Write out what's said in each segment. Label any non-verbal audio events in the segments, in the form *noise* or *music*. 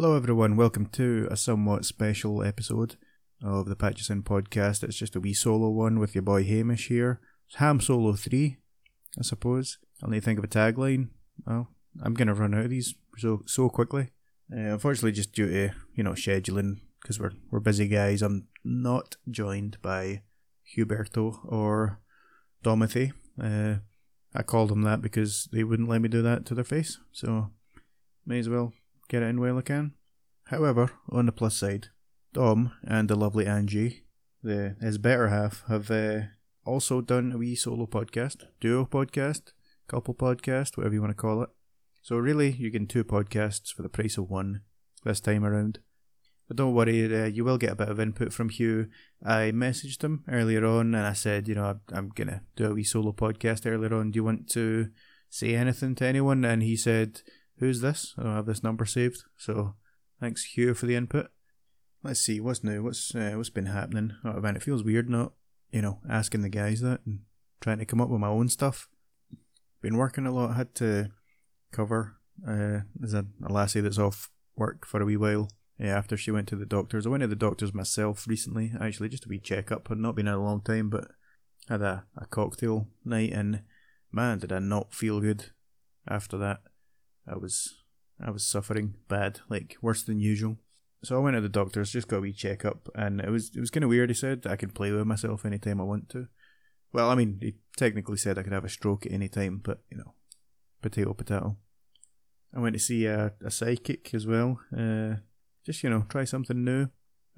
Hello, everyone. Welcome to a somewhat special episode of the Patchison podcast. It's just a wee solo one with your boy Hamish here. It's Ham Solo 3, I suppose. I'll need to think of a tagline. Well, I'm going to run out of these so so quickly. Uh, unfortunately, just due to, you know, scheduling, because we're, we're busy guys, I'm not joined by Huberto or Domothy. Uh, I called them that because they wouldn't let me do that to their face, so may as well get it in while I can. However, on the plus side, Dom and the lovely Angie, the his better half, have uh, also done a wee solo podcast, duo podcast, couple podcast, whatever you want to call it. So really, you're getting two podcasts for the price of one this time around. But don't worry, uh, you will get a bit of input from Hugh. I messaged him earlier on and I said, you know, I'm going to do a wee solo podcast earlier on. Do you want to say anything to anyone? And he said, Who's this? I don't have this number saved. So thanks, Hugh, for the input. Let's see, what's new? What's uh, what's been happening? Oh man, it feels weird not, you know, asking the guys that and trying to come up with my own stuff. Been working a lot. Had to cover. Uh, there's a, a lassie that's off work for a wee while yeah, after she went to the doctors. I went to the doctors myself recently, actually, just a wee checkup. Had not been in a long time, but had a, a cocktail night, and man, did I not feel good after that. I was I was suffering bad, like worse than usual. So I went to the doctors, just got a wee checkup, and it was it was kind of weird. He said I can play with myself anytime I want to. Well, I mean, he technically said I could have a stroke at any time, but you know, potato potato. I went to see a, a psychic as well. Uh, just you know try something new.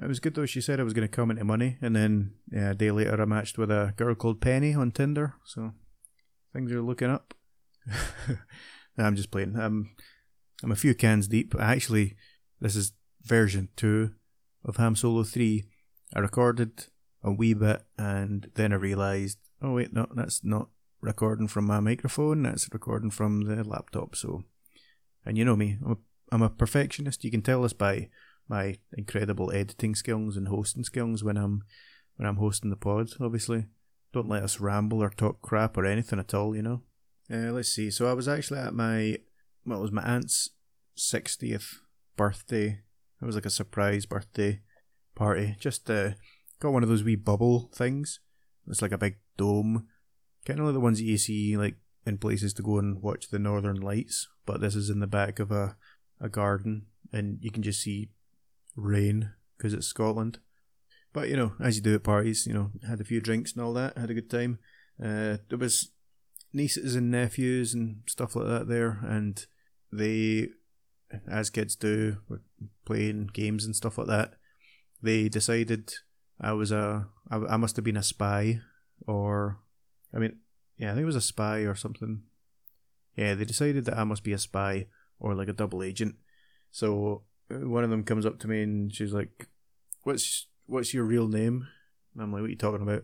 It was good though. She said I was going to come into money, and then yeah, a day later I matched with a girl called Penny on Tinder. So things are looking up. *laughs* I'm just playing. I'm I'm a few cans deep. Actually, this is version two of Ham Solo three. I recorded a wee bit, and then I realised, oh wait, no, that's not recording from my microphone. That's recording from the laptop. So, and you know me, I'm a I'm a perfectionist. You can tell this by my incredible editing skills and hosting skills when I'm when I'm hosting the pod. Obviously, don't let us ramble or talk crap or anything at all. You know. Uh, let's see. So I was actually at my well, it was my aunt's sixtieth birthday. It was like a surprise birthday party. Just uh, got one of those wee bubble things. It's like a big dome, kind of like the ones that you see like in places to go and watch the northern lights. But this is in the back of a a garden and you can just see rain because it's Scotland. But you know, as you do at parties, you know, had a few drinks and all that, had a good time. Uh, there was nieces and nephews and stuff like that there, and they, as kids do, were playing games and stuff like that. They decided I was a, I, I must have been a spy, or, I mean, yeah, I think it was a spy or something. Yeah, they decided that I must be a spy or like a double agent. So uh, one of them comes up to me and she's like, "What's what's your real name?" And I'm like, "What are you talking about?"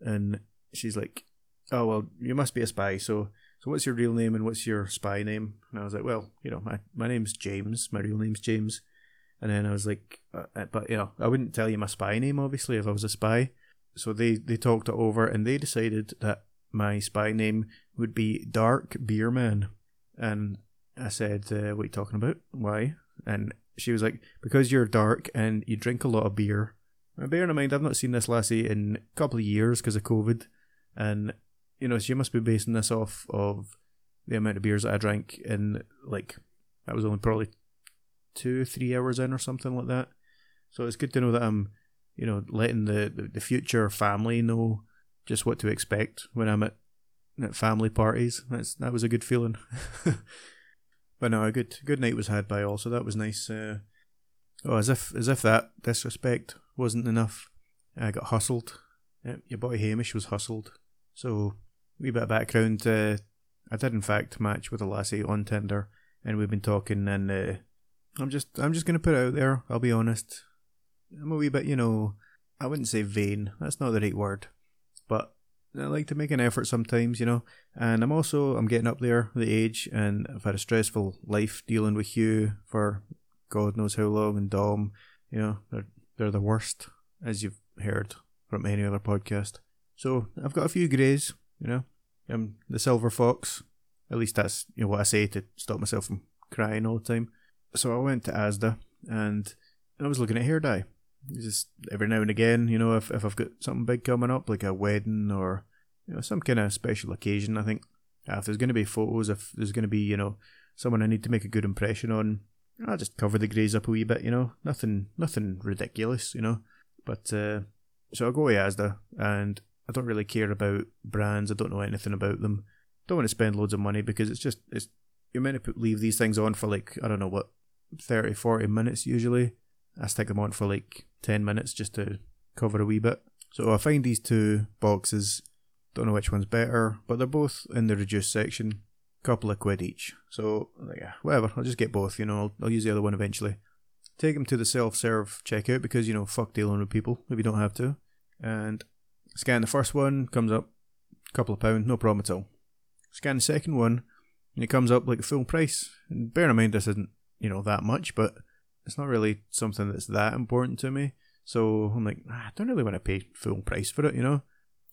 And she's like, "Oh well, you must be a spy. So so what's your real name and what's your spy name?" And I was like, "Well, you know, my my name's James. My real name's James." And then I was like, uh, uh "But you know, I wouldn't tell you my spy name, obviously, if I was a spy." So they they talked it over and they decided that my spy name would be Dark Beer Man. And I said, uh, What are you talking about? Why? And she was like, Because you're dark and you drink a lot of beer. And bearing in mind, I've not seen this lassie in a couple of years because of COVID. And, you know, so you must be basing this off of the amount of beers that I drank in, like, that was only probably two, three hours in or something like that. So it's good to know that I'm, you know, letting the, the, the future family know just what to expect when I'm at, at family parties. That's That was a good feeling. *laughs* But no, a good good night was had by all, so that was nice. Uh, oh, as if as if that disrespect wasn't enough, I got hustled. Yeah, your boy Hamish was hustled. So, wee bit of background. Uh, I did in fact match with a lassie on Tinder, and we've been talking. And uh, I'm just I'm just gonna put it out there. I'll be honest. I'm a wee bit, you know, I wouldn't say vain. That's not the right word, but I like to make an effort sometimes, you know. And I'm also I'm getting up there, the age, and I've had a stressful life dealing with you for God knows how long, and Dom, you know, they're they're the worst, as you've heard from any other podcast. So I've got a few greys, you know. I'm the silver fox. At least that's you know what I say to stop myself from crying all the time. So I went to Asda and I was looking at hair dye. Just every now and again, you know, if if I've got something big coming up, like a wedding or you know some kind of special occasion, I think if there's going to be photos, if there's going to be you know someone I need to make a good impression on, I'll just cover the greys up a wee bit, you know, nothing nothing ridiculous, you know. But uh, so I'll go to Asda, and I don't really care about brands. I don't know anything about them. Don't want to spend loads of money because it's just it's you're meant to put, leave these things on for like I don't know what 30, 40 minutes usually. I stick them on for like ten minutes just to cover a wee bit. So I find these two boxes. Don't know which one's better, but they're both in the reduced section. Couple of quid each. So yeah, whatever. I'll just get both. You know, I'll, I'll use the other one eventually. Take them to the self-serve checkout because you know fuck dealing with people if you don't have to, and scan the first one comes up, couple of pounds, no problem at all. Scan the second one, and it comes up like the full price. And bear in mind this isn't you know that much, but it's not really something that's that important to me. So I'm like, ah, I don't really want to pay full price for it, you know.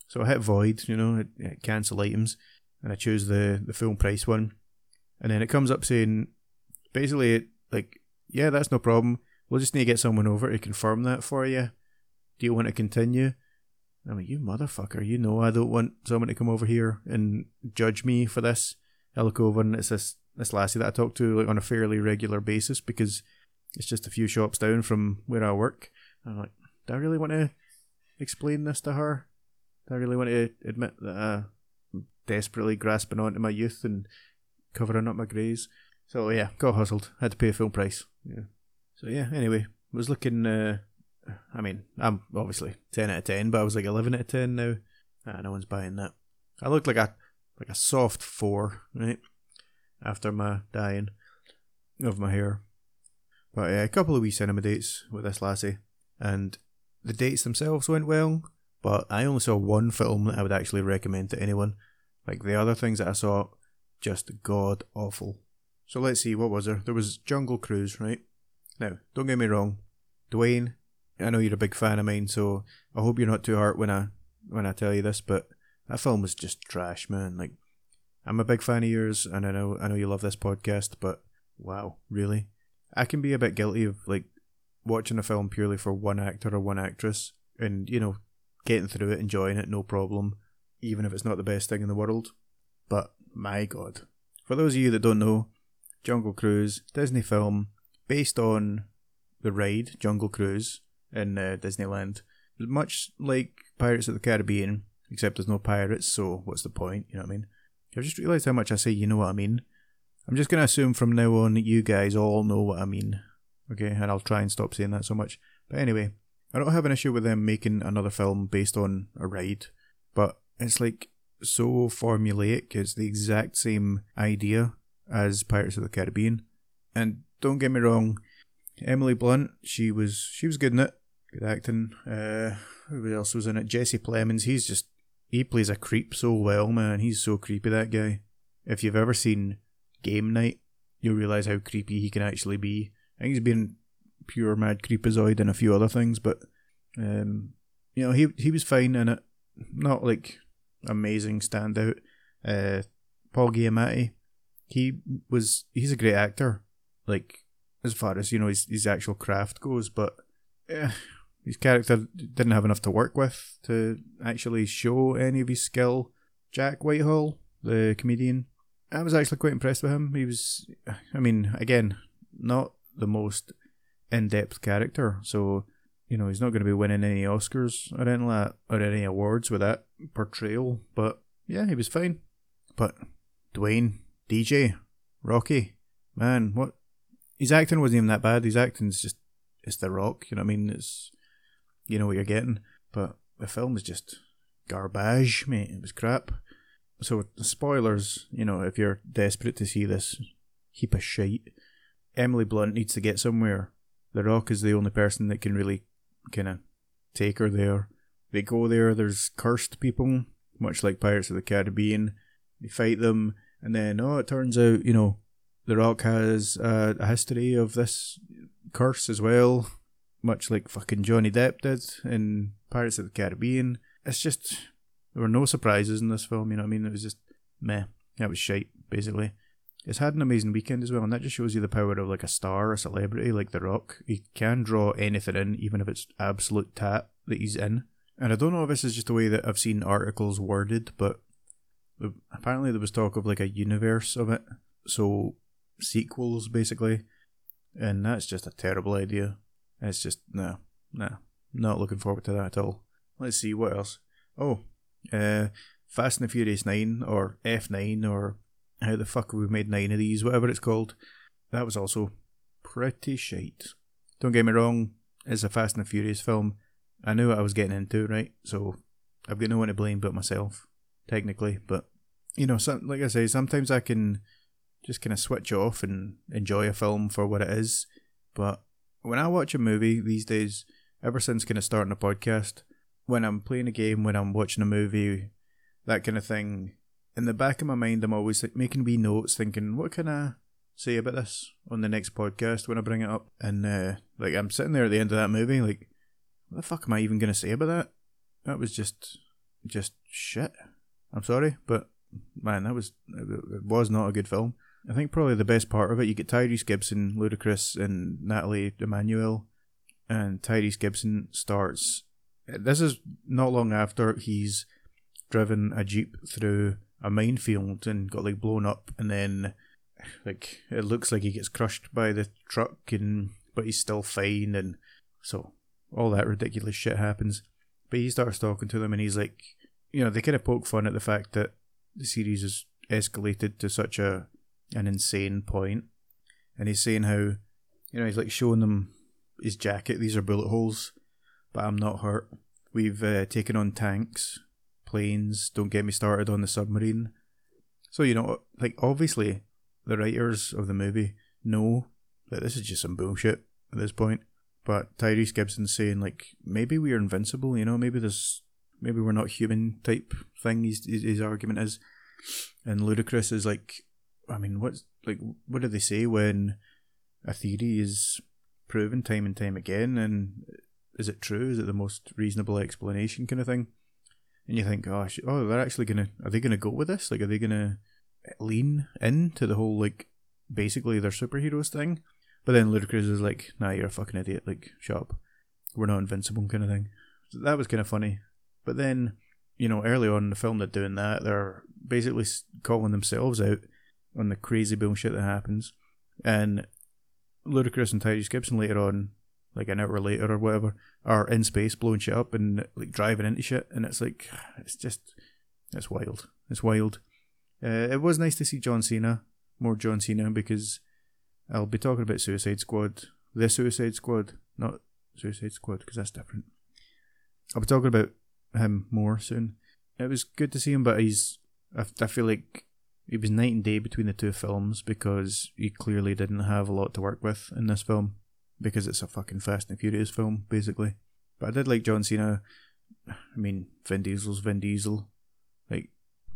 So I hit void, you know, cancel items, and I choose the the full price one, and then it comes up saying, basically, it, like, yeah, that's no problem. We'll just need to get someone over to confirm that for you. Do you want to continue? I'm like, you motherfucker, you know I don't want someone to come over here and judge me for this. I look over and it's this this lassie that I talk to like on a fairly regular basis because it's just a few shops down from where I work. I'm like, do I really want to explain this to her? Do I really want to admit that I'm desperately grasping onto my youth and covering up my greys? So yeah, got hustled. Had to pay a full price. Yeah. So yeah. Anyway, was looking. Uh, I mean, I'm obviously ten out of ten, but I was like eleven out of ten now. Ah, no one's buying that. I looked like a like a soft four, right? After my dyeing of my hair. But yeah, a couple of wee cinema dates with this lassie, and the dates themselves went well. But I only saw one film that I would actually recommend to anyone. Like the other things that I saw, just god awful. So let's see, what was there? There was Jungle Cruise, right? Now, don't get me wrong, Dwayne. I know you're a big fan of mine, so I hope you're not too hurt when I when I tell you this, but that film was just trash, man. Like, I'm a big fan of yours, and I know I know you love this podcast, but wow, really? I can be a bit guilty of like watching a film purely for one actor or one actress, and you know, getting through it, enjoying it, no problem, even if it's not the best thing in the world. But my God, for those of you that don't know, Jungle Cruise, Disney film based on the ride Jungle Cruise in uh, Disneyland, much like Pirates of the Caribbean, except there's no pirates, so what's the point? You know what I mean? I've just realised how much I say, you know what I mean. I'm just going to assume from now on that you guys all know what I mean. Okay, and I'll try and stop saying that so much. But anyway, I don't have an issue with them making another film based on a ride, but it's like so formulaic. It's the exact same idea as Pirates of the Caribbean. And don't get me wrong, Emily Blunt, she was she was good in it, good acting. Uh, who else was in it? Jesse Plemons. He's just he plays a creep so well, man. He's so creepy. That guy. If you've ever seen game night, you'll realise how creepy he can actually be. I think he's been pure mad creepazoid and a few other things, but um, you know, he he was fine in it. Not like amazing standout. Uh, Paul Giamatti, he was he's a great actor, like as far as you know his his actual craft goes, but eh, his character didn't have enough to work with to actually show any of his skill. Jack Whitehall, the comedian, I was actually quite impressed with him. He was, I mean, again, not the most in depth character, so, you know, he's not going to be winning any Oscars or anything like or any awards with that portrayal, but yeah, he was fine. But Dwayne, DJ, Rocky, man, what? His acting wasn't even that bad. His acting's just, it's The Rock, you know what I mean? It's, you know what you're getting, but the film was just garbage, mate. It was crap. So spoilers, you know, if you're desperate to see this heap of shite, Emily Blunt needs to get somewhere. The Rock is the only person that can really kind of take her there. They go there. There's cursed people, much like Pirates of the Caribbean. They fight them, and then oh, it turns out you know, The Rock has uh, a history of this curse as well, much like fucking Johnny Depp did in Pirates of the Caribbean. It's just there were no surprises in this film, you know what I mean? It was just meh. That was shite, basically. it's had an amazing weekend as well, and that just shows you the power of like a star, a celebrity like The Rock. He can draw anything in, even if it's absolute tat that he's in. And I don't know if this is just the way that I've seen articles worded, but apparently there was talk of like a universe of it, so sequels basically, and that's just a terrible idea. It's just no, no, not looking forward to that at all. Let's see what else. Oh, uh, Fast and the Furious Nine or F Nine or how the fuck we made nine of these, whatever it's called. That was also pretty shite. Don't get me wrong, it's a Fast and the Furious film. I knew what I was getting into, right? So I've got no one to blame but myself, technically. But you know, some, like I say, sometimes I can just kind of switch off and enjoy a film for what it is. But when I watch a movie these days, ever since kind of starting a podcast, when I'm playing a game, when I'm watching a movie, that kind of thing, in the back of my mind, I'm always like making wee notes, thinking, what can I say about this on the next podcast when I bring it up? And uh, like I'm sitting there at the end of that movie, like, what the fuck am I even gonna say about that? That was just, just shit. I'm sorry, but man, that was it was not a good film. I think probably the best part of it, you get Tyrese Gibson, Ludacris, and Nathalie Emmanuel, and Tyrese Gibson starts. This is not long after he's driven a jeep through a minefield and got like blown up, and then like it looks like he gets crushed by the truck, and but he's still fine, and so all that ridiculous shit happens. But he starts talking to them, and he's like, you know, they kind of poke fun at the fact that the series has escalated to such a an insane point, and he's saying how, you know, he's like showing them his jacket. These are bullet holes, but I'm not hurt. We've uh, taken on tanks, planes. Don't get me started on the submarine. So you know, like obviously, the writers of the movie know that this is just some bullshit at this point. But Tyrese Gibson's saying like maybe we are invincible. You know, maybe this, maybe we're not human type thing. His his argument is, and Ludacris is like, I mean, what's like, what do they say when a theory is proven time and time again, and is it true? Is it the most reasonable explanation kind of thing? And you think, oh, gosh, oh, they're actually gonna, are they gonna go with this? Like, are they gonna lean into the whole like, basically their superheroes thing? But then Ludacris is like, nah, you're a fucking idiot. Like, shut up. We're not invincible, kind of thing. So that was kind of funny. But then, you know, early on in the film, they're doing that. They're basically calling themselves out on the crazy bullshit that happens. And Ludacris and Tyrese Gibson later on, like an hour later or whatever, are in space blowing shit up and like driving into shit, and it's like it's just it's wild. It's wild. Uh, it was nice to see John Cena, more John Cena, because I'll be talking about Suicide Squad, the Suicide Squad, not Suicide Squad, because that's different. I'll be talking about him more soon. It was good to see him, but he's. I, I feel like it was night and day between the two films because he clearly didn't have a lot to work with in this film because it's a fucking Fast and Furious film, basically. But I did like John Cena. I mean, Vin Diesel's Vin Diesel. Like,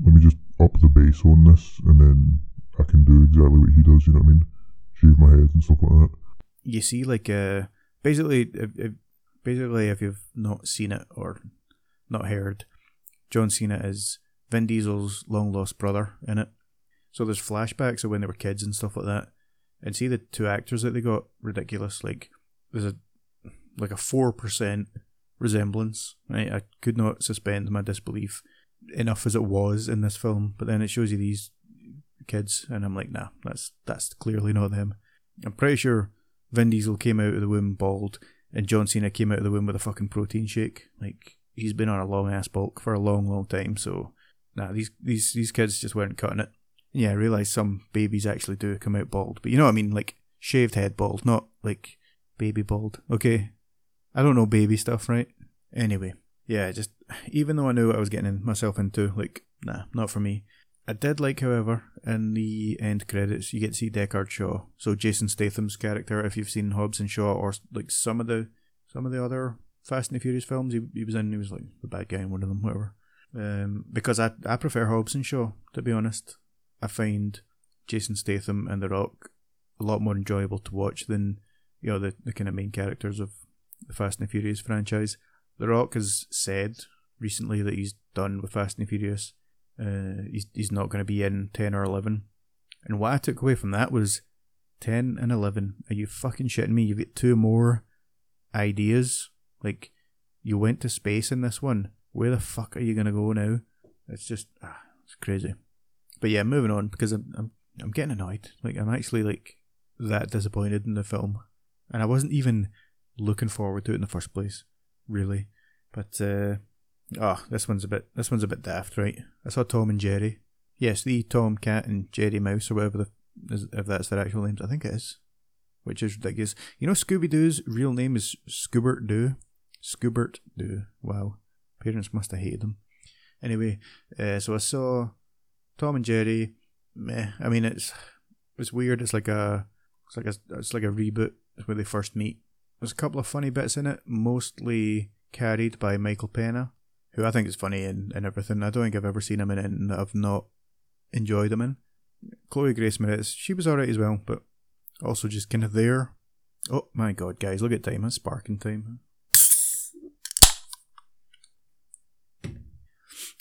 let me just up the bass on this, and then I can do exactly what he does. You know what I mean? Shave my head and stuff like that. You see, like, uh, basically, if, if, basically, if you've not seen it or not heard, John Cena is Vin Diesel's long lost brother in it. So there's flashbacks of when they were kids and stuff like that. And see the two actors that they got ridiculous. Like there's a like a four percent resemblance. Right, I could not suspend my disbelief enough as it was in this film. But then it shows you these kids, and I'm like, nah, that's that's clearly not them. I'm pretty sure Vin Diesel came out of the womb bald, and John Cena came out of the womb with a fucking protein shake. Like he's been on a long ass bulk for a long, long time. So nah, these these these kids just weren't cutting it. Yeah, I realise some babies actually do come out bald, but you know what I mean, like shaved head bald, not like baby bald. Okay, I don't know baby stuff, right? Anyway, yeah, just even though I knew what I was getting myself into, like, nah, not for me. I did like, however, in the end credits, you get to see Deckard Shaw, so Jason Statham's character. If you've seen Hobbs and Shaw, or like some of the some of the other Fast and Furious films, he, he was in. He was like the bad guy in one of them, whatever. Um, because I I prefer Hobbs and Shaw to be honest. I find Jason Statham and The Rock a lot more enjoyable to watch than you know the, the kind of main characters of the Fast and the Furious franchise. The Rock has said recently that he's done with Fast and the Furious. Uh, he's he's not going to be in ten or eleven. And what I took away from that was 10 and 11. Are you fucking shitting me? You've got two more ideas. Like, you went to space in this one. Where the fuck are you going to go now? It's just, ah, it's crazy. But yeah, moving on because I'm, I'm, I'm getting annoyed. Like, I'm actually like that disappointed in the film. And I wasn't even looking forward to it in the first place, really. But, uh, oh, this one's a bit, this one's a bit daft, right? I saw Tom and Jerry. Yes, the Tom Cat and Jerry Mouse or whatever the if that's their actual names. I think it is. Which is ridiculous. You know, Scooby Doo's real name is Scoobert Doo. Scoobert Doo. Wow. Parents must have hated him. Anyway, uh, so I saw Tom and Jerry. Meh. I mean, it's it's weird. It's like a it's like a it's like a reboot where they first meet. There's a couple of funny bits in it, mostly carried by Michael Pena, who I think is funny and, and everything. I don't think I've ever seen him in anything that I've not enjoyed him in. Chloe Grace Moretz, she was alright as well, but also just kind of there. Oh my god, guys, look at time. It's sparking time.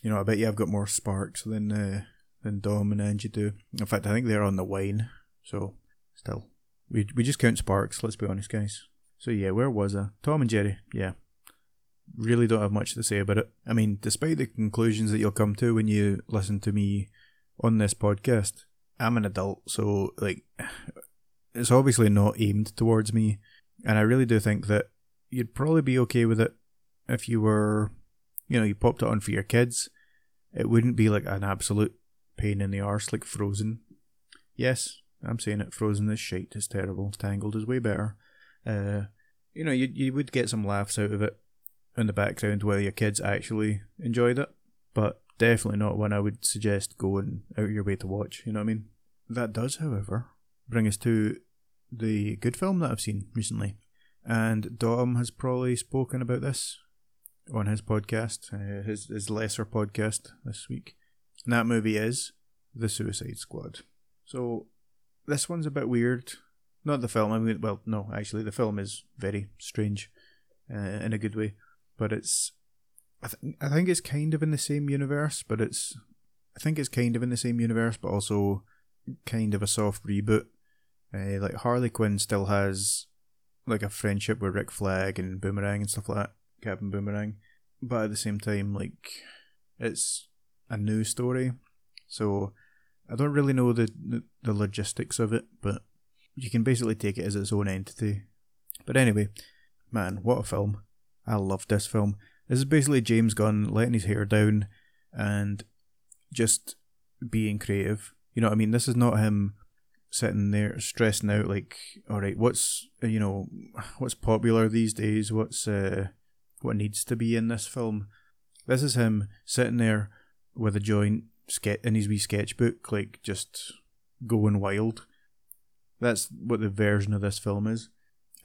You know, I bet you I've got more sparks than uh, than Dom and Angie do. In fact, I think they're on the wine. So, still, we we just count sparks. Let's be honest, guys. So yeah, where was I? Tom and Jerry. Yeah, really don't have much to say about it. I mean, despite the conclusions that you'll come to when you listen to me on this podcast, I'm an adult, so like it's obviously not aimed towards me, and I really do think that you'd probably be okay with it if you were, you know, you popped it on for your kids. It wouldn't be like an absolute pain in the arse like Frozen. Yes, I'm saying it. Frozen is shite. It's terrible. Tangled is way better. Uh, you know, you you would get some laughs out of it in the background where your kids actually enjoyed it, but definitely not one I would suggest going out of your way to watch. You know what I mean? That does, however, bring us to the good film that I've seen recently. And Dom has probably spoken about this on his podcast, uh, his, his lesser podcast this week. And that movie is The Suicide Squad. So, this one's a bit weird. Not the film, I mean, well, no, actually, the film is very strange uh, in a good way. But it's I, th- I think it's kind of in the same universe, but it's I think it's kind of in the same universe, but also kind of a soft reboot. Uh, like Harley Quinn still has like a friendship with Rick Flag and Boomerang and stuff like that, Captain Boomerang, but at the same time, like it's a new story, so I don't really know the the, logistics of it, but you can basically take it as its own entity. But anyway, man, what a film! I love this film. This is basically James Gunn letting his hair down and just being creative. You know what I mean? This is not him sitting there stressing out like, all right, what's you know, what's popular these days? What's uh, what needs to be in this film? This is him sitting there with a joint sketch in his wee sketchbook, like just going wild. That's what the version of this film is,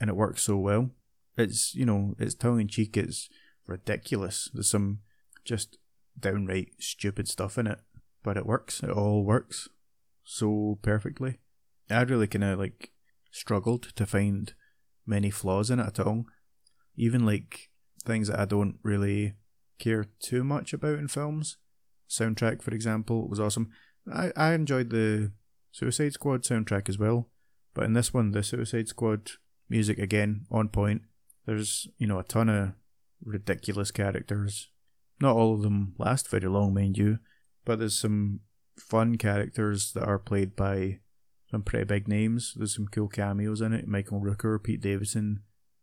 and it works so well. It's you know, it's tongue in cheek. It's ridiculous. There's some just downright stupid stuff in it, but it works. It all works so perfectly. I really kind of like struggled to find many flaws in it at all. Even like things that I don't really care too much about in films. Soundtrack, for example, was awesome. I, I enjoyed the Suicide Squad soundtrack as well, but in this one, the Suicide Squad music again on point. There's you know a ton of ridiculous characters. Not all of them last very long, mind you, but there's some fun characters that are played by some pretty big names. There's some cool cameos in it. Michael Rooker, Pete Davidson,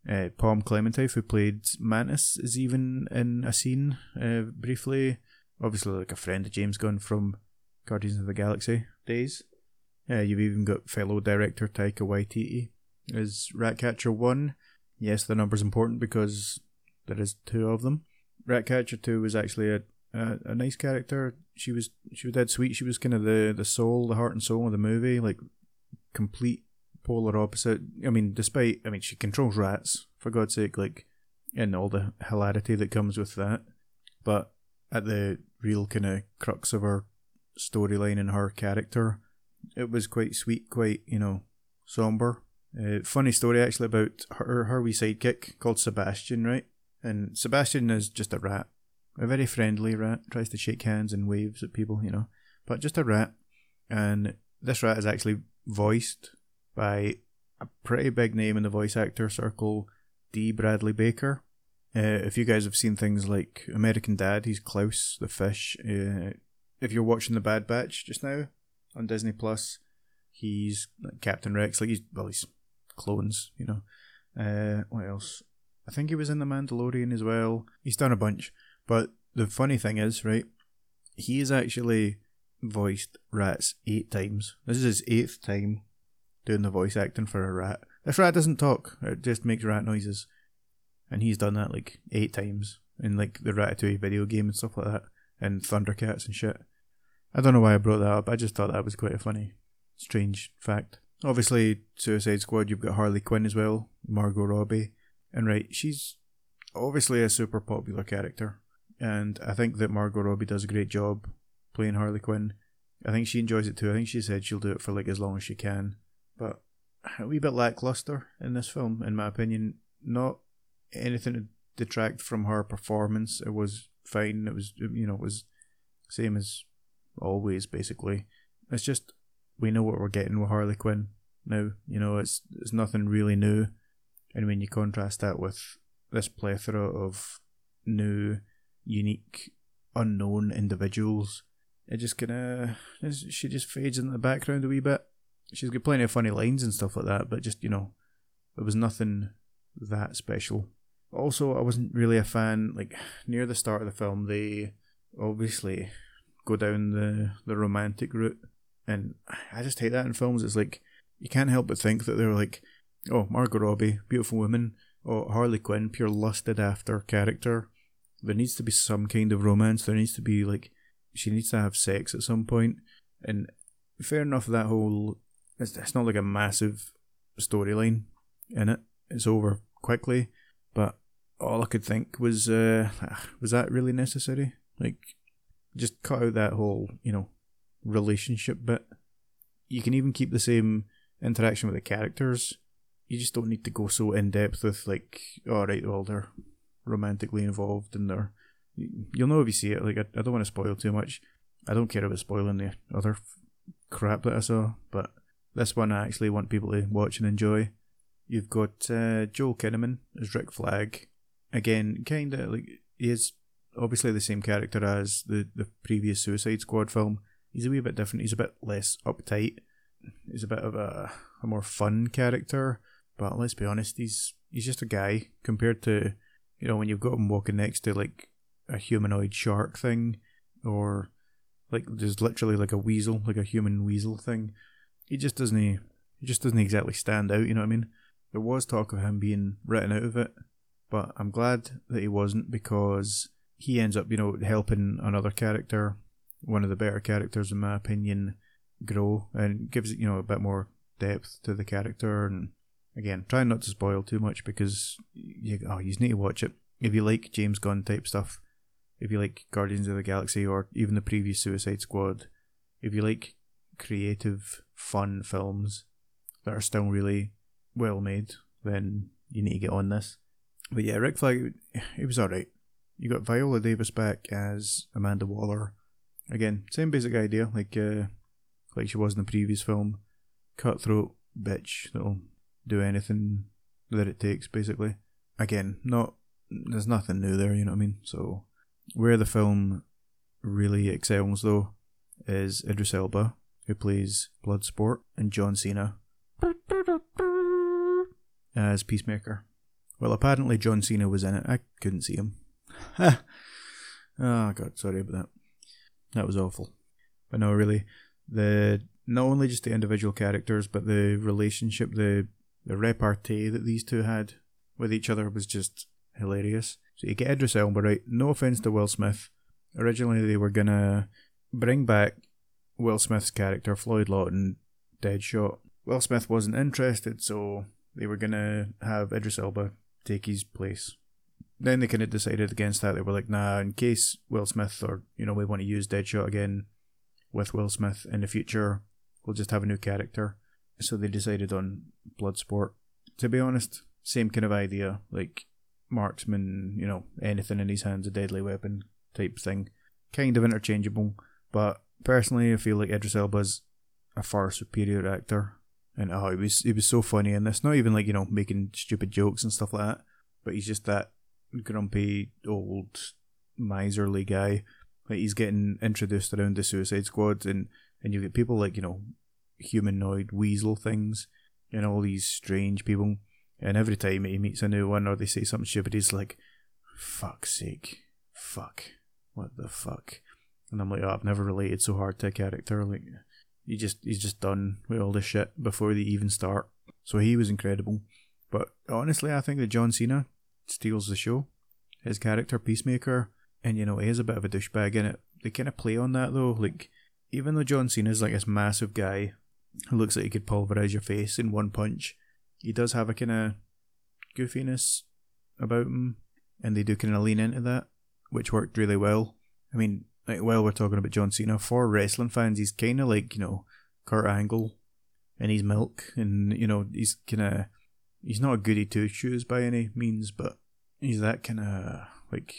uh, Pom Klementieff, who played Mantis, is even in a scene uh, briefly. Obviously, like a friend of James Gunn from Guardians of the Galaxy days. Uh, you've even got fellow director Taika Waititi as Ratcatcher 1. Yes, the number's important because there is two of them. Ratcatcher two was actually a, a, a nice character. She was she was dead sweet. She was kind of the the soul, the heart and soul of the movie, like complete polar opposite. I mean, despite I mean she controls rats for God's sake, like and all the hilarity that comes with that. But at the real kind of crux of her storyline and her character, it was quite sweet, quite you know somber. Uh, funny story actually about her her wee sidekick called Sebastian, right? And Sebastian is just a rat. A very friendly rat, tries to shake hands and waves at people, you know. But just a rat. And this rat is actually voiced by a pretty big name in the voice actor circle, D. Bradley Baker. Uh, if you guys have seen things like American Dad, he's Klaus the fish. Uh, if you're watching The Bad Batch just now on Disney Plus, he's Captain Rex. Like he's well, he's clones, you know. Uh, what else? I think he was in The Mandalorian as well. He's done a bunch. But the funny thing is, right, he has actually voiced rats eight times. This is his eighth time doing the voice acting for a rat. This rat doesn't talk, it just makes rat noises. And he's done that like eight times in like the Ratatouille video game and stuff like that, and Thundercats and shit. I don't know why I brought that up, I just thought that was quite a funny, strange fact. Obviously, Suicide Squad, you've got Harley Quinn as well, Margot Robbie. And right, she's obviously a super popular character. And I think that Margot Robbie does a great job playing Harley Quinn. I think she enjoys it too. I think she said she'll do it for like as long as she can. But a wee bit lackluster in this film, in my opinion. Not anything to detract from her performance. It was fine. It was you know, it was same as always basically. It's just we know what we're getting with Harley Quinn now. You know, it's it's nothing really new. And when you contrast that with this plethora of new, unique, unknown individuals, it just kind of she just fades in the background a wee bit. She's got plenty of funny lines and stuff like that, but just you know, it was nothing that special. Also, I wasn't really a fan. Like near the start of the film, they obviously go down the the romantic route, and I just hate that in films. It's like you can't help but think that they're like, oh, Margot Robbie, beautiful woman, oh, Harley Quinn, pure lusted after character. There needs to be some kind of romance. There needs to be like she needs to have sex at some point. point, and fair enough. That whole it's, it's not like a massive storyline in it. It's over quickly, but all I could think was, uh, was that really necessary? Like, just cut out that whole, you know, relationship bit. You can even keep the same interaction with the characters. You just don't need to go so in depth with like, all right, well they're romantically involved and they're. You'll know if you see it. Like, I, I don't want to spoil too much. I don't care about spoiling the other crap that I saw, but this one I actually want people to watch and enjoy. You've got uh, Joel Kinnaman as Rick Flag. Again, kind of like he is obviously the same character as the, the previous Suicide Squad film. He's a wee bit different. He's a bit less uptight. He's a bit of a, a more fun character. But let's be honest, he's he's just a guy compared to you know when you've got him walking next to like a humanoid shark thing, or like there's literally like a weasel, like a human weasel thing he just doesn't he just doesn't exactly stand out. You know what I mean? There was talk of him being written out of it, but I'm glad that he wasn't because he ends up, you know, helping another character, one of the better characters in my opinion, grow and gives it, you know, a bit more depth to the character. And again, trying not to spoil too much because you, oh, you need to watch it if you like James Gunn type stuff. If you like Guardians of the Galaxy or even the previous Suicide Squad, if you like creative, fun films that are still really well made, then you need to get on this. But yeah, Rick Flag, he was alright. You got Viola Davis back as Amanda Waller. Again, same basic idea, like uh, like she was in the previous film. Cutthroat bitch that'll do anything that it takes, basically. Again, not there's nothing new there, you know what I mean? So where the film really excels though is Idris Elba who plays Bloodsport, and John Cena as Peacemaker. Well, apparently John Cena was in it. I couldn't see him. oh *laughs* god, sorry about that. That was awful. But no, really, the not only just the individual characters, but the relationship, the the repartee that these two had with each other was just hilarious. So you get Idris Elba right. No offense to Will Smith. Originally, they were gonna bring back Will Smith's character, Floyd Lawton, Deadshot. Will Smith wasn't interested, so they were gonna have Idris Elba take his place. Then they kind of decided against that. They were like, nah, in case Will Smith or, you know, we want to use Deadshot again with Will Smith in the future, we'll just have a new character. So they decided on Bloodsport. To be honest, same kind of idea, like marksman, you know, anything in his hands, a deadly weapon type thing. Kind of interchangeable, but personally, I feel like Idris Elba's a far superior actor. And oh, he was he was so funny in this. Not even like you know making stupid jokes and stuff like that, but he's just that grumpy old miserly guy. Like he's getting introduced around the Suicide Squad, and and you get people like you know humanoid weasel things, and all these strange people. And every time he meets a new one or they say something stupid, he's like, "Fuck's sake, fuck, what the fuck." And I'm like, oh, I've never related so hard to a character. Like, he just he's just done with all this shit before they even start. So he was incredible. But honestly, I think that John Cena steals the show. His character, Peacemaker, and you know, he is a bit of a douchebag in it. They kind of play on that though. Like, even though John Cena's like this massive guy who looks like he could pulverize your face in one punch, he does have a kind of goofiness about him, and they do kind of lean into that, which worked really well. I mean, like while we're talking about John Cena, for wrestling fans, he's kind of like you know Kurt Angle, and he's milk, and you know he's kind of he's not a goody two shoes by any means, but he's that kind of like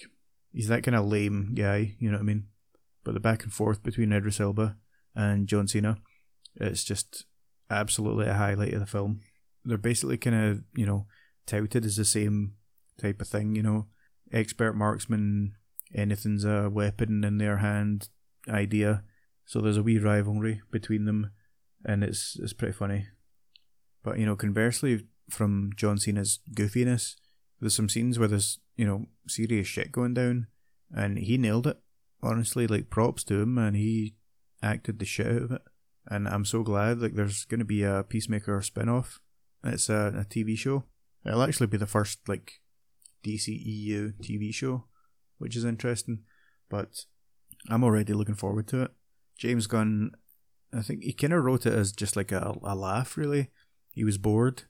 he's that kind of lame guy. You know what I mean? But the back and forth between Idris Elba and John Cena, it's just absolutely a highlight of the film. They're basically kind of you know touted as the same type of thing. You know, expert marksman anything's a weapon in their hand idea. So there's a wee rivalry between them, and it's it's pretty funny. But you know, conversely, from John Cena's goofiness, there's some scenes where there's you know serious shit going down, and he nailed it. Honestly, like props to him, and he acted the shit out of it. And I'm so glad like there's going to be a Peacemaker spin-off. It's a, a TV show. It'll actually be the first like DCEU TV show which is interesting. But I'm already looking forward to it. James Gunn, I think he kind of wrote it as just like a, a laugh, really. He was bored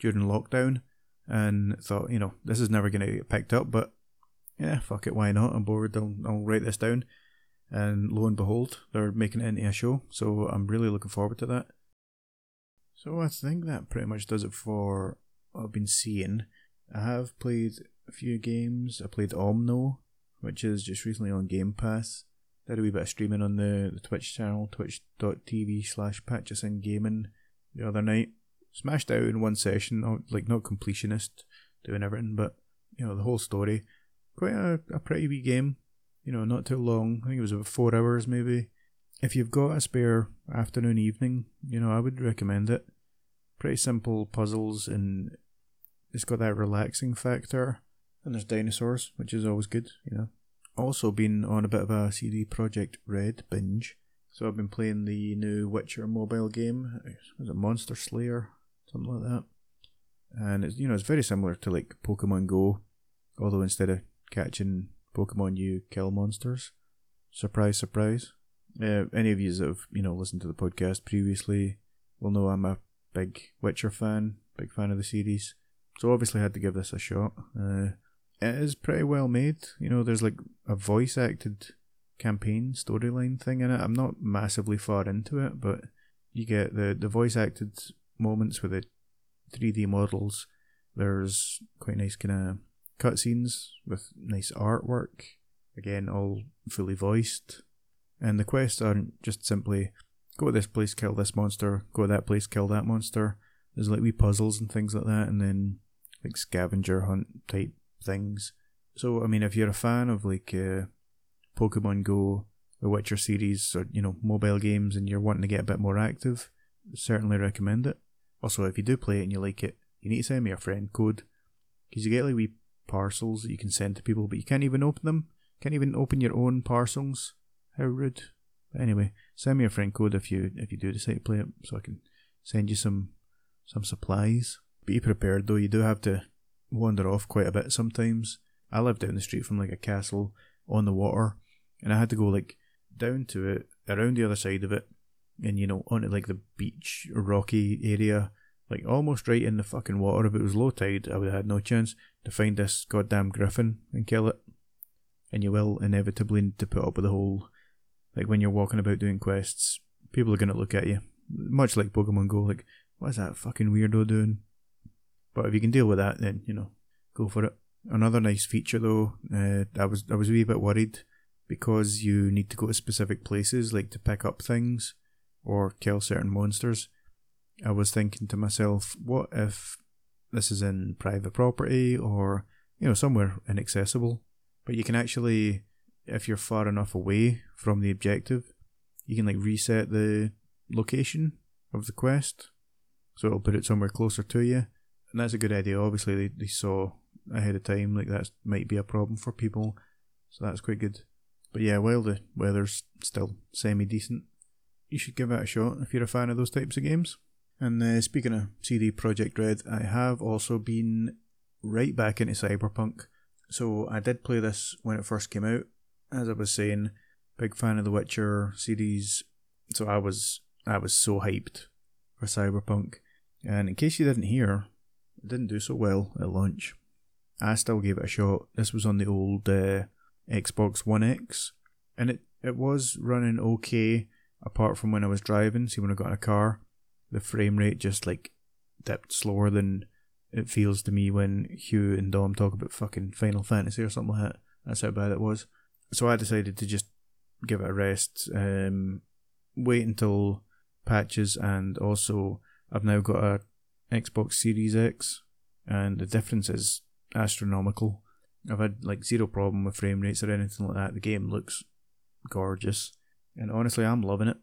during lockdown and thought, you know, this is never going to get picked up, but yeah, fuck it, why not? I'm bored, I'll, I'll write this down. And lo and behold, they're making it into a show, so I'm really looking forward to that. So I think that pretty much does it for what I've been seeing. I have played a few games. I played Omno, which is just recently on Game Pass. Did a wee bit of streaming on the, the Twitch channel, twitch.tv slash Gaming the other night. Smashed out in one session, like not completionist, doing everything, but you know, the whole story. Quite a, a pretty wee game. You know, not too long. I think it was about four hours maybe. If you've got a spare afternoon, evening, you know, I would recommend it. Pretty simple puzzles and it's got that relaxing factor and there's dinosaurs, which is always good, you know. Also been on a bit of a CD Projekt Red binge. So I've been playing the new Witcher mobile game. Was it Monster Slayer? Something like that. And it's you know, it's very similar to like Pokemon Go. Although instead of catching Pokemon you kill monsters. Surprise, surprise. Uh, any of you that have, you know, listened to the podcast previously will know I'm a big Witcher fan, big fan of the series. So obviously I had to give this a shot. Uh, it is pretty well made. You know, there's like a voice acted campaign storyline thing in it. I'm not massively far into it, but you get the, the voice acted moments with the 3D models. There's quite nice kind of cutscenes with nice artwork. Again, all fully voiced. And the quests aren't just simply go to this place, kill this monster, go to that place, kill that monster. There's like wee puzzles and things like that, and then like scavenger hunt type things. So, I mean, if you're a fan of like uh, Pokemon Go, the Witcher series, or you know, mobile games, and you're wanting to get a bit more active, certainly recommend it. Also, if you do play it and you like it, you need to send me a friend code because you get like wee parcels that you can send to people, but you can't even open them. Can't even open your own parcels. How rude. But anyway, send me a friend code if you if you do decide to play it, so I can send you some some supplies. Be prepared though. You do have to wander off quite a bit sometimes. I live down the street from like a castle on the water, and I had to go like down to it, around the other side of it, and you know, onto like the beach, rocky area, like almost right in the fucking water. If it was low tide, I would have had no chance to find this goddamn griffin and kill it. And you will inevitably need to put up with the whole, like when you're walking about doing quests, people are gonna look at you, much like Pokemon Go, like, what's that fucking weirdo doing? But if you can deal with that, then you know, go for it. Another nice feature though, uh, I was I was a wee bit worried because you need to go to specific places like to pick up things or kill certain monsters, I was thinking to myself, what if this is in private property or, you know, somewhere inaccessible? But you can actually, if you're far enough away from the objective, you can like reset the location of the quest. So it'll put it somewhere closer to you. And that's a good idea. Obviously, they, they saw ahead of time, like that might be a problem for people. So that's quite good. But yeah, while the weather's still semi decent, you should give it a shot if you're a fan of those types of games. And uh, speaking of CD Projekt Red, I have also been right back into Cyberpunk. So I did play this when it first came out. As I was saying, big fan of the Witcher series. So I was I was so hyped for Cyberpunk. And in case you didn't hear, didn't do so well at launch. I still gave it a shot. This was on the old uh, Xbox One X, and it, it was running okay apart from when I was driving. See, when I got in a car, the frame rate just like dipped slower than it feels to me when Hugh and Dom talk about fucking Final Fantasy or something like that. That's how bad it was. So I decided to just give it a rest, um, wait until patches, and also I've now got a Xbox Series X, and the difference is astronomical. I've had like zero problem with frame rates or anything like that. The game looks gorgeous, and honestly, I'm loving it.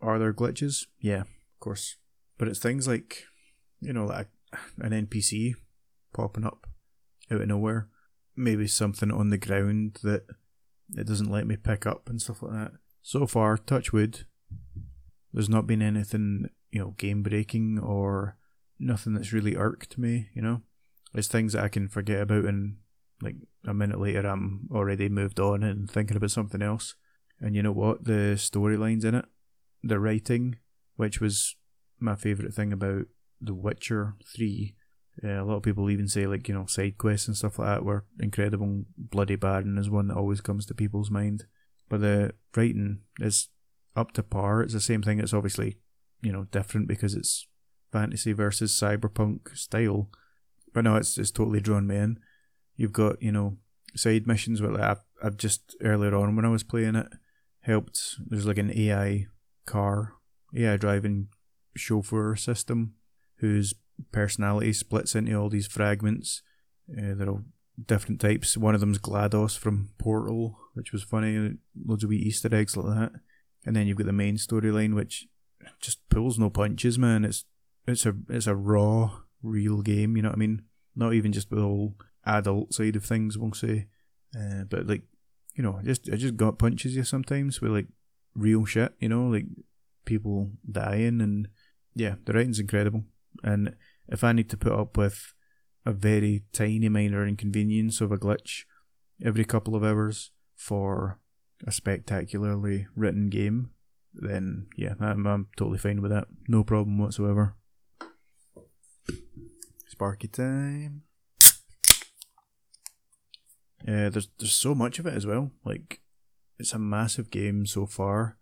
Are there glitches? Yeah, of course, but it's things like, you know, like an NPC popping up out of nowhere, maybe something on the ground that it doesn't let me pick up and stuff like that. So far, touch wood, there's not been anything, you know, game breaking or nothing that's really irked me, you know. It's things that I can forget about and like a minute later I'm already moved on and thinking about something else. And you know what? The storylines in it, the writing, which was my favourite thing about The Witcher 3. Uh, a lot of people even say, like, you know, side quests and stuff like that were incredible. Bloody Baron is one that always comes to people's mind. But the writing is up to par. It's the same thing. It's obviously, you know, different because it's fantasy versus cyberpunk style. But no, it's it's totally drawn me in. You've got you know side missions where like, I've, I've just earlier on when I was playing it helped. There's like an AI car, AI driving chauffeur system whose personality splits into all these fragments. Uh, they're all different types. One of them's GLaDOS from Portal, which was funny. Loads of wee Easter eggs like that. And then you've got the main storyline, which just pulls no punches, man. It's it's a it's a raw, real game. You know what I mean? Not even just the whole adult side of things, we'll say, uh, but like you know, just I just got punches you sometimes with like real shit. You know, like people dying and yeah, the writing's incredible. And if I need to put up with a very tiny minor inconvenience of a glitch every couple of hours for a spectacularly written game, then yeah, I'm, I'm totally fine with that. No problem whatsoever. Sparky time. Yeah, there's there's so much of it as well. Like, it's a massive game so far,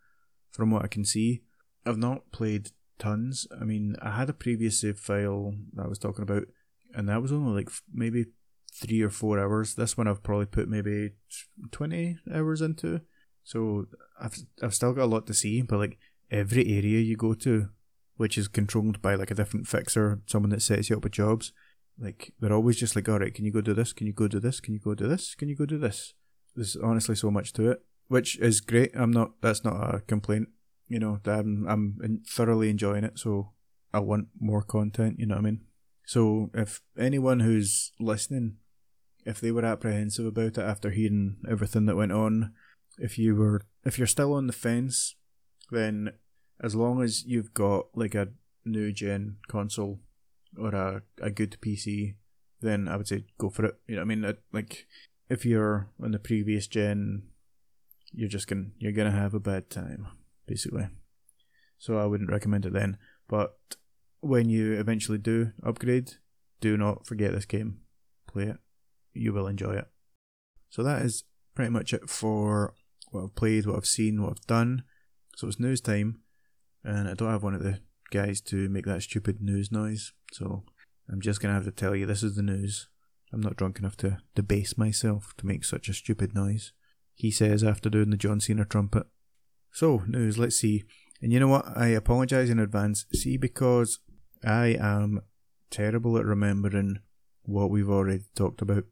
from what I can see. I've not played tons. I mean, I had a previous save file that I was talking about, and that was only like maybe three or four hours. This one I've probably put maybe twenty hours into. So I've I've still got a lot to see, but like every area you go to, which is controlled by like a different fixer, someone that sets you up with jobs, like they're always just like, all right, can you go do this? Can you go do this? Can you go do this? Can you go do this? There's honestly so much to it, which is great. I'm not. That's not a complaint. You know, I'm I'm thoroughly enjoying it. So I want more content. You know what I mean? So if anyone who's listening, if they were apprehensive about it after hearing everything that went on, if you were if you're still on the fence, then as long as you've got like a new gen console or a, a good PC, then I would say go for it. You know, I mean, like if you're on the previous gen, you're just gonna you're gonna have a bad time, basically. So I wouldn't recommend it then. But when you eventually do upgrade, do not forget this game. Play it. You will enjoy it. So that is pretty much it for what I've played, what I've seen, what I've done. So it's news time, and I don't have one of the guys to make that stupid news noise. So I'm just gonna have to tell you this is the news. I'm not drunk enough to debase myself to make such a stupid noise. He says after doing the John Cena trumpet. So, news, let's see. And you know what? I apologise in advance. See, because I am terrible at remembering what we've already talked about.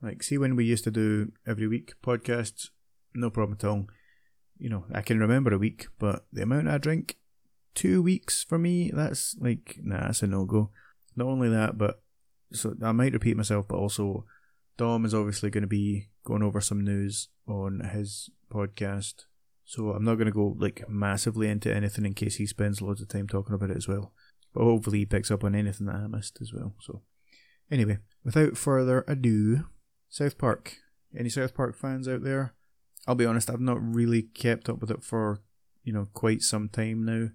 Like, see, when we used to do every week podcasts, no problem at all. You know, I can remember a week, but the amount I drink, two weeks for me, that's like, nah, that's a no go. Not only that, but so I might repeat myself, but also Dom is obviously going to be going over some news on his podcast. So I'm not going to go like massively into anything in case he spends loads of time talking about it as well. But hopefully he picks up on anything that I missed as well. So anyway, without further ado, South Park. Any South Park fans out there? I'll be honest, I've not really kept up with it for, you know, quite some time now.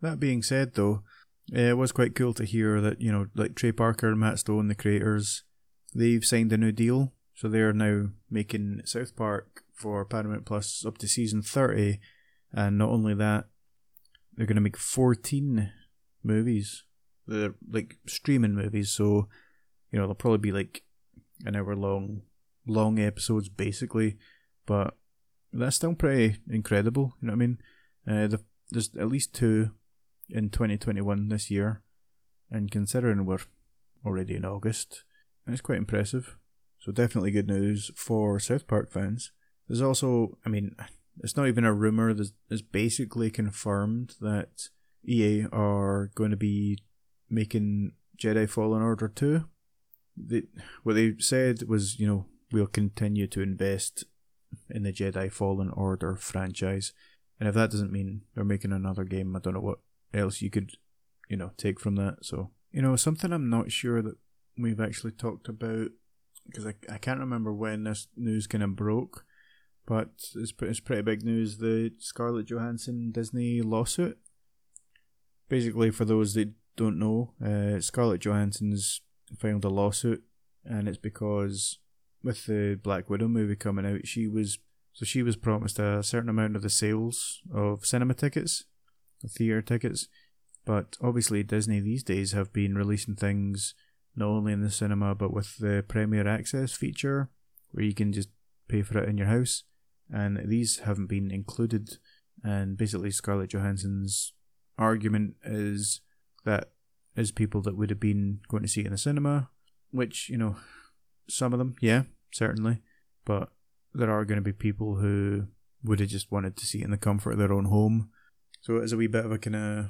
That being said though, eh, it was quite cool to hear that, you know, like Trey Parker and Matt Stone, the creators, they've signed a new deal. So they're now making South Park for Paramount Plus up to season 30. And not only that, they're going to make 14 movies. They're like streaming movies. So, you know, they'll probably be like an hour long, long episodes basically. But that's still pretty incredible. You know what I mean? Uh, the, there's at least two in 2021 this year. And considering we're already in August, it's quite impressive. So definitely good news for South Park fans. There's also, I mean, it's not even a rumor. There's, it's basically confirmed that EA are going to be making Jedi Fallen Order 2. They, what they said was, you know, we'll continue to invest in the Jedi Fallen Order franchise. And if that doesn't mean they're making another game, I don't know what else you could, you know, take from that. So, you know, something I'm not sure that we've actually talked about because I, I can't remember when this news kind of broke, but it's, it's pretty big news the Scarlett Johansson Disney lawsuit. Basically, for those that don't know, uh, Scarlett Johansson's filed a lawsuit, and it's because with the Black Widow movie coming out, she was so she was promised a certain amount of the sales of cinema tickets, theater tickets, but obviously Disney these days have been releasing things not only in the cinema but with the Premier Access feature where you can just pay for it in your house. And these haven't been included. And basically, Scarlett Johansson's argument is that is people that would have been going to see it in the cinema, which, you know, some of them, yeah, certainly. But there are going to be people who would have just wanted to see it in the comfort of their own home. So it is a wee bit of a kind of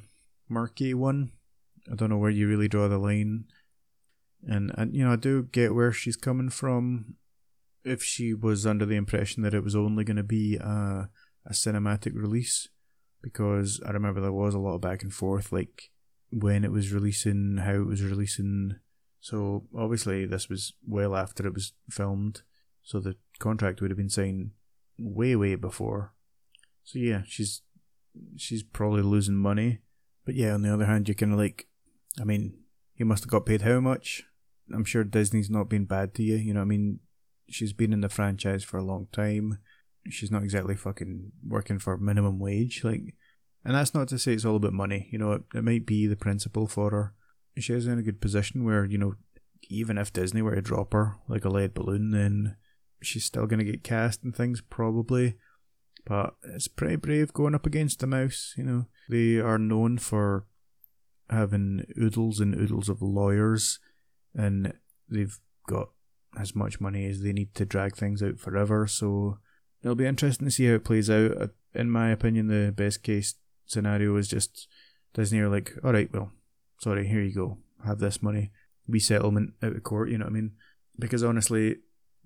murky one. I don't know where you really draw the line and and you know I do get where she's coming from. If she was under the impression that it was only going to be a, a cinematic release, because I remember there was a lot of back and forth, like when it was releasing, how it was releasing. So obviously this was well after it was filmed, so the contract would have been signed way way before. So yeah, she's she's probably losing money, but yeah, on the other hand, you kind of like, I mean, you must have got paid how much? I'm sure Disney's not been bad to you. You know, I mean, she's been in the franchise for a long time. She's not exactly fucking working for minimum wage. Like, and that's not to say it's all about money. You know, it, it might be the principle for her. She is in a good position where you know, even if Disney were to drop her like a lead balloon, then she's still gonna get cast and things probably. But it's pretty brave going up against the mouse. You know, they are known for having oodles and oodles of lawyers and they've got as much money as they need to drag things out forever. So it'll be interesting to see how it plays out. In my opinion, the best case scenario is just Disney are like, all right, well, sorry, here you go, have this money, be settlement out of court. You know what I mean? Because honestly,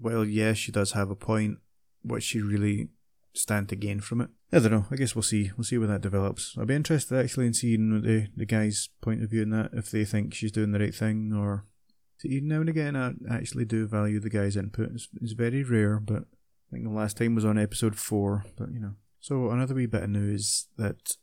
well, yes, she does have a point. What she really stand to gain from it? I don't know. I guess we'll see. We'll see where that develops. I'll be interested actually in seeing the the guy's point of view in that. If they think she's doing the right thing or See, now and again, I actually do value the guy's input. It's, it's very rare, but I think the last time was on episode four. But you know, so another wee bit of news that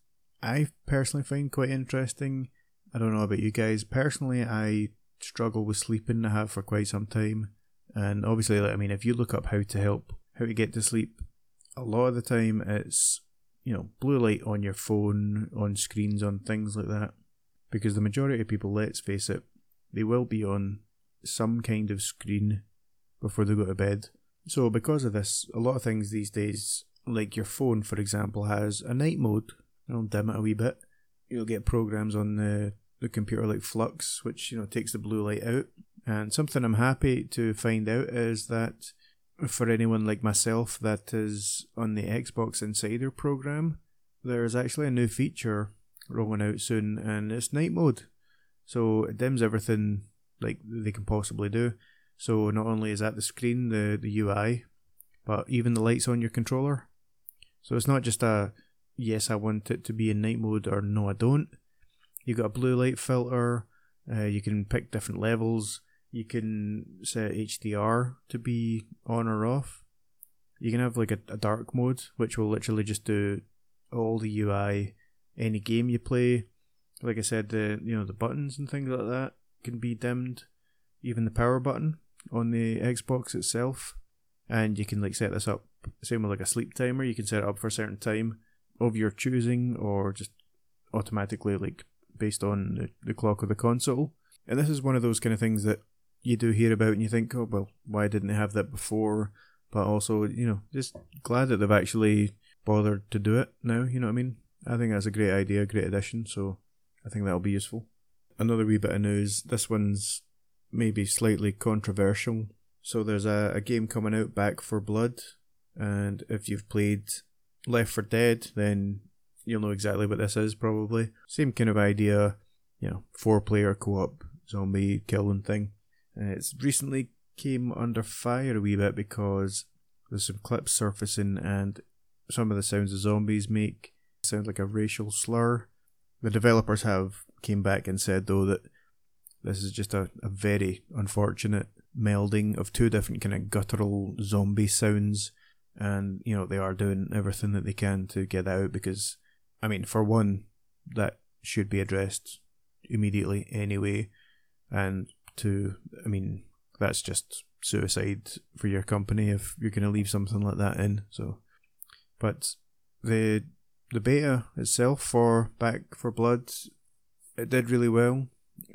I personally find quite interesting. I don't know about you guys. Personally, I struggle with sleeping. I have for quite some time, and obviously, like, I mean, if you look up how to help, how to get to sleep, a lot of the time it's you know blue light on your phone, on screens, on things like that. Because the majority of people, let's face it, they will be on some kind of screen before they go to bed. So, because of this, a lot of things these days, like your phone, for example, has a night mode. Oh, I'll dim it a wee bit. You'll get programs on the, the computer like Flux, which, you know, takes the blue light out. And something I'm happy to find out is that for anyone like myself that is on the Xbox Insider program, there's actually a new feature rolling out soon, and it's night mode. So it dims everything like they can possibly do. So not only is that the screen, the, the UI, but even the lights on your controller. So it's not just a yes, I want it to be in night mode or no, I don't. You've got a blue light filter. Uh, you can pick different levels. You can set HDR to be on or off. You can have like a, a dark mode, which will literally just do all the UI, any game you play. Like I said, the you know the buttons and things like that can be dimmed. Even the power button on the Xbox itself, and you can like set this up. Same with like a sleep timer. You can set it up for a certain time of your choosing, or just automatically like based on the, the clock of the console. And this is one of those kind of things that you do hear about and you think, oh, well, why didn't they have that before? But also, you know, just glad that they've actually bothered to do it now, you know what I mean? I think that's a great idea, a great addition, so I think that'll be useful. Another wee bit of news this one's maybe slightly controversial. So there's a, a game coming out, Back 4 Blood, and if you've played Left 4 Dead, then you'll know exactly what this is probably. Same kind of idea, you know, four player co op zombie killing thing. Uh, it's recently came under fire a wee bit because there's some clips surfacing and some of the sounds the zombies make sound like a racial slur. The developers have came back and said though that this is just a, a very unfortunate melding of two different kind of guttural zombie sounds and you know they are doing everything that they can to get out because I mean for one that should be addressed immediately anyway and two I mean that's just suicide for your company if you're going to leave something like that in so but the the beta itself for Back 4 Blood, it did really well.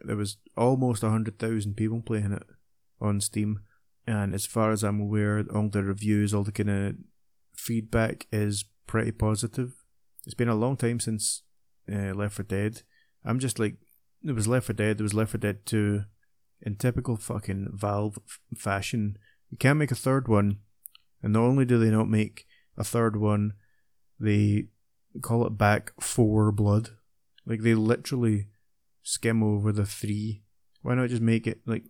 There was almost hundred thousand people playing it on Steam, and as far as I'm aware, all the reviews, all the kind of feedback is pretty positive. It's been a long time since uh, Left 4 Dead. I'm just like, there was Left 4 Dead, there was Left 4 Dead 2. In typical fucking Valve f- fashion, you can't make a third one, and not only do they not make a third one, they call it back 4 blood. Like they literally skim over the three. Why not just make it like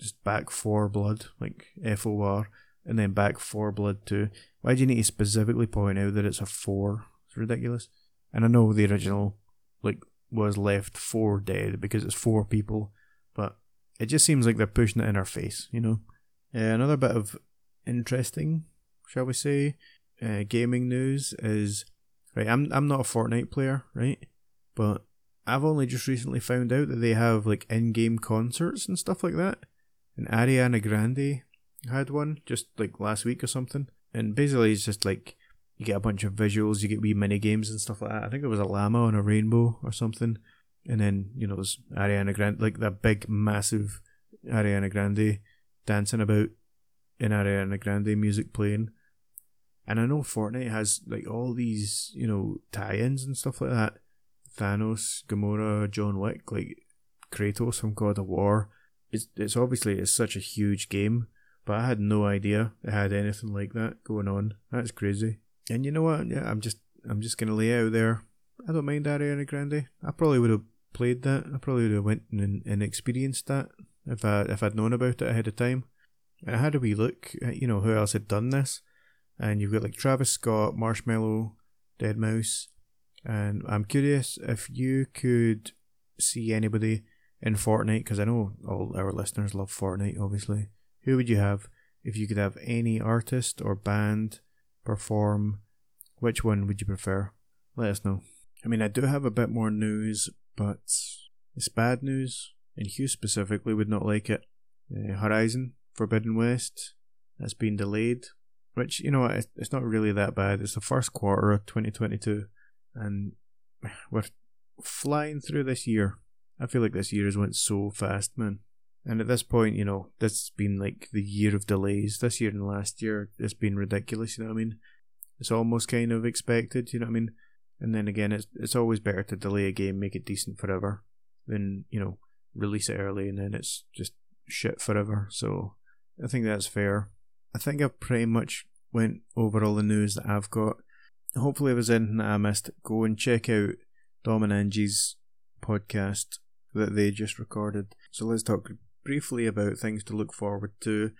just back 4 blood, like F O R, and then back 4 blood too? Why do you need to specifically point out that it's a 4? It's ridiculous. And I know the original like was left 4 dead because it's 4 people, but it just seems like they're pushing it in our face, you know? Uh, another bit of interesting, shall we say, uh, gaming news is right. I'm I'm not a Fortnite player, right? But I've only just recently found out that they have like in-game concerts and stuff like that. And Ariana Grande had one just like last week or something. And basically, it's just like you get a bunch of visuals, you get wee mini games and stuff like that. I think it was a llama on a rainbow or something. And then you know there's Ariana Grande, like that big, massive Ariana Grande dancing about in Ariana Grande music playing. And I know Fortnite has like all these, you know, tie-ins and stuff like that. Thanos, Gamora, John Wick, like Kratos from God of War. It's it's obviously it's such a huge game, but I had no idea it had anything like that going on. That's crazy. And you know what? Yeah, I'm just I'm just gonna lay out there. I don't mind Ariana Grande. I probably would have played that. I probably would have went and, and experienced that if I if I'd known about it ahead of time. And I had a wee look at you know who else had done this and you've got like Travis Scott, Marshmello, Deadmau5, and I'm curious if you could see anybody in Fortnite because I know all our listeners love Fortnite. Obviously, who would you have if you could have any artist or band perform? Which one would you prefer? Let us know. I mean, I do have a bit more news, but it's bad news, and Hugh specifically would not like it. Uh, Horizon Forbidden West has been delayed which you know it's not really that bad. It's the first quarter of 2022, and we're flying through this year. I feel like this year has went so fast, man. And at this point, you know, this has been like the year of delays. This year and last year, it's been ridiculous. You know what I mean? It's almost kind of expected. You know what I mean? And then again, it's it's always better to delay a game, make it decent forever, than you know release it early and then it's just shit forever. So I think that's fair. I think I've pretty much went over all the news that I've got. Hopefully, if there's anything that I missed, go and check out Dom and Angie's podcast that they just recorded. So let's talk briefly about things to look forward to.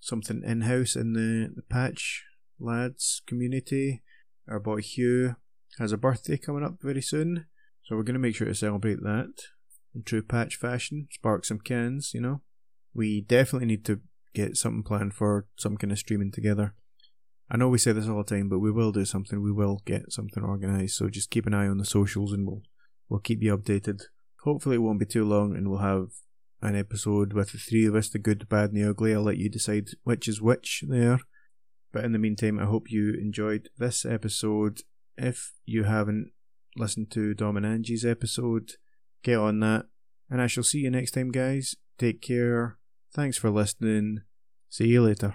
Something in house in the, the Patch Lads community. Our boy Hugh has a birthday coming up very soon, so we're going to make sure to celebrate that in true Patch fashion. Spark some cans, you know. We definitely need to get something planned for some kind of streaming together. I know we say this all the time, but we will do something. We will get something organised. So just keep an eye on the socials, and we'll we'll keep you updated. Hopefully, it won't be too long, and we'll have an episode with the three of us the good, the bad, and the ugly. I'll let you decide which is which there. But in the meantime, I hope you enjoyed this episode. If you haven't listened to Dom and Angie's episode, get on that. And I shall see you next time, guys. Take care. Thanks for listening. See you later.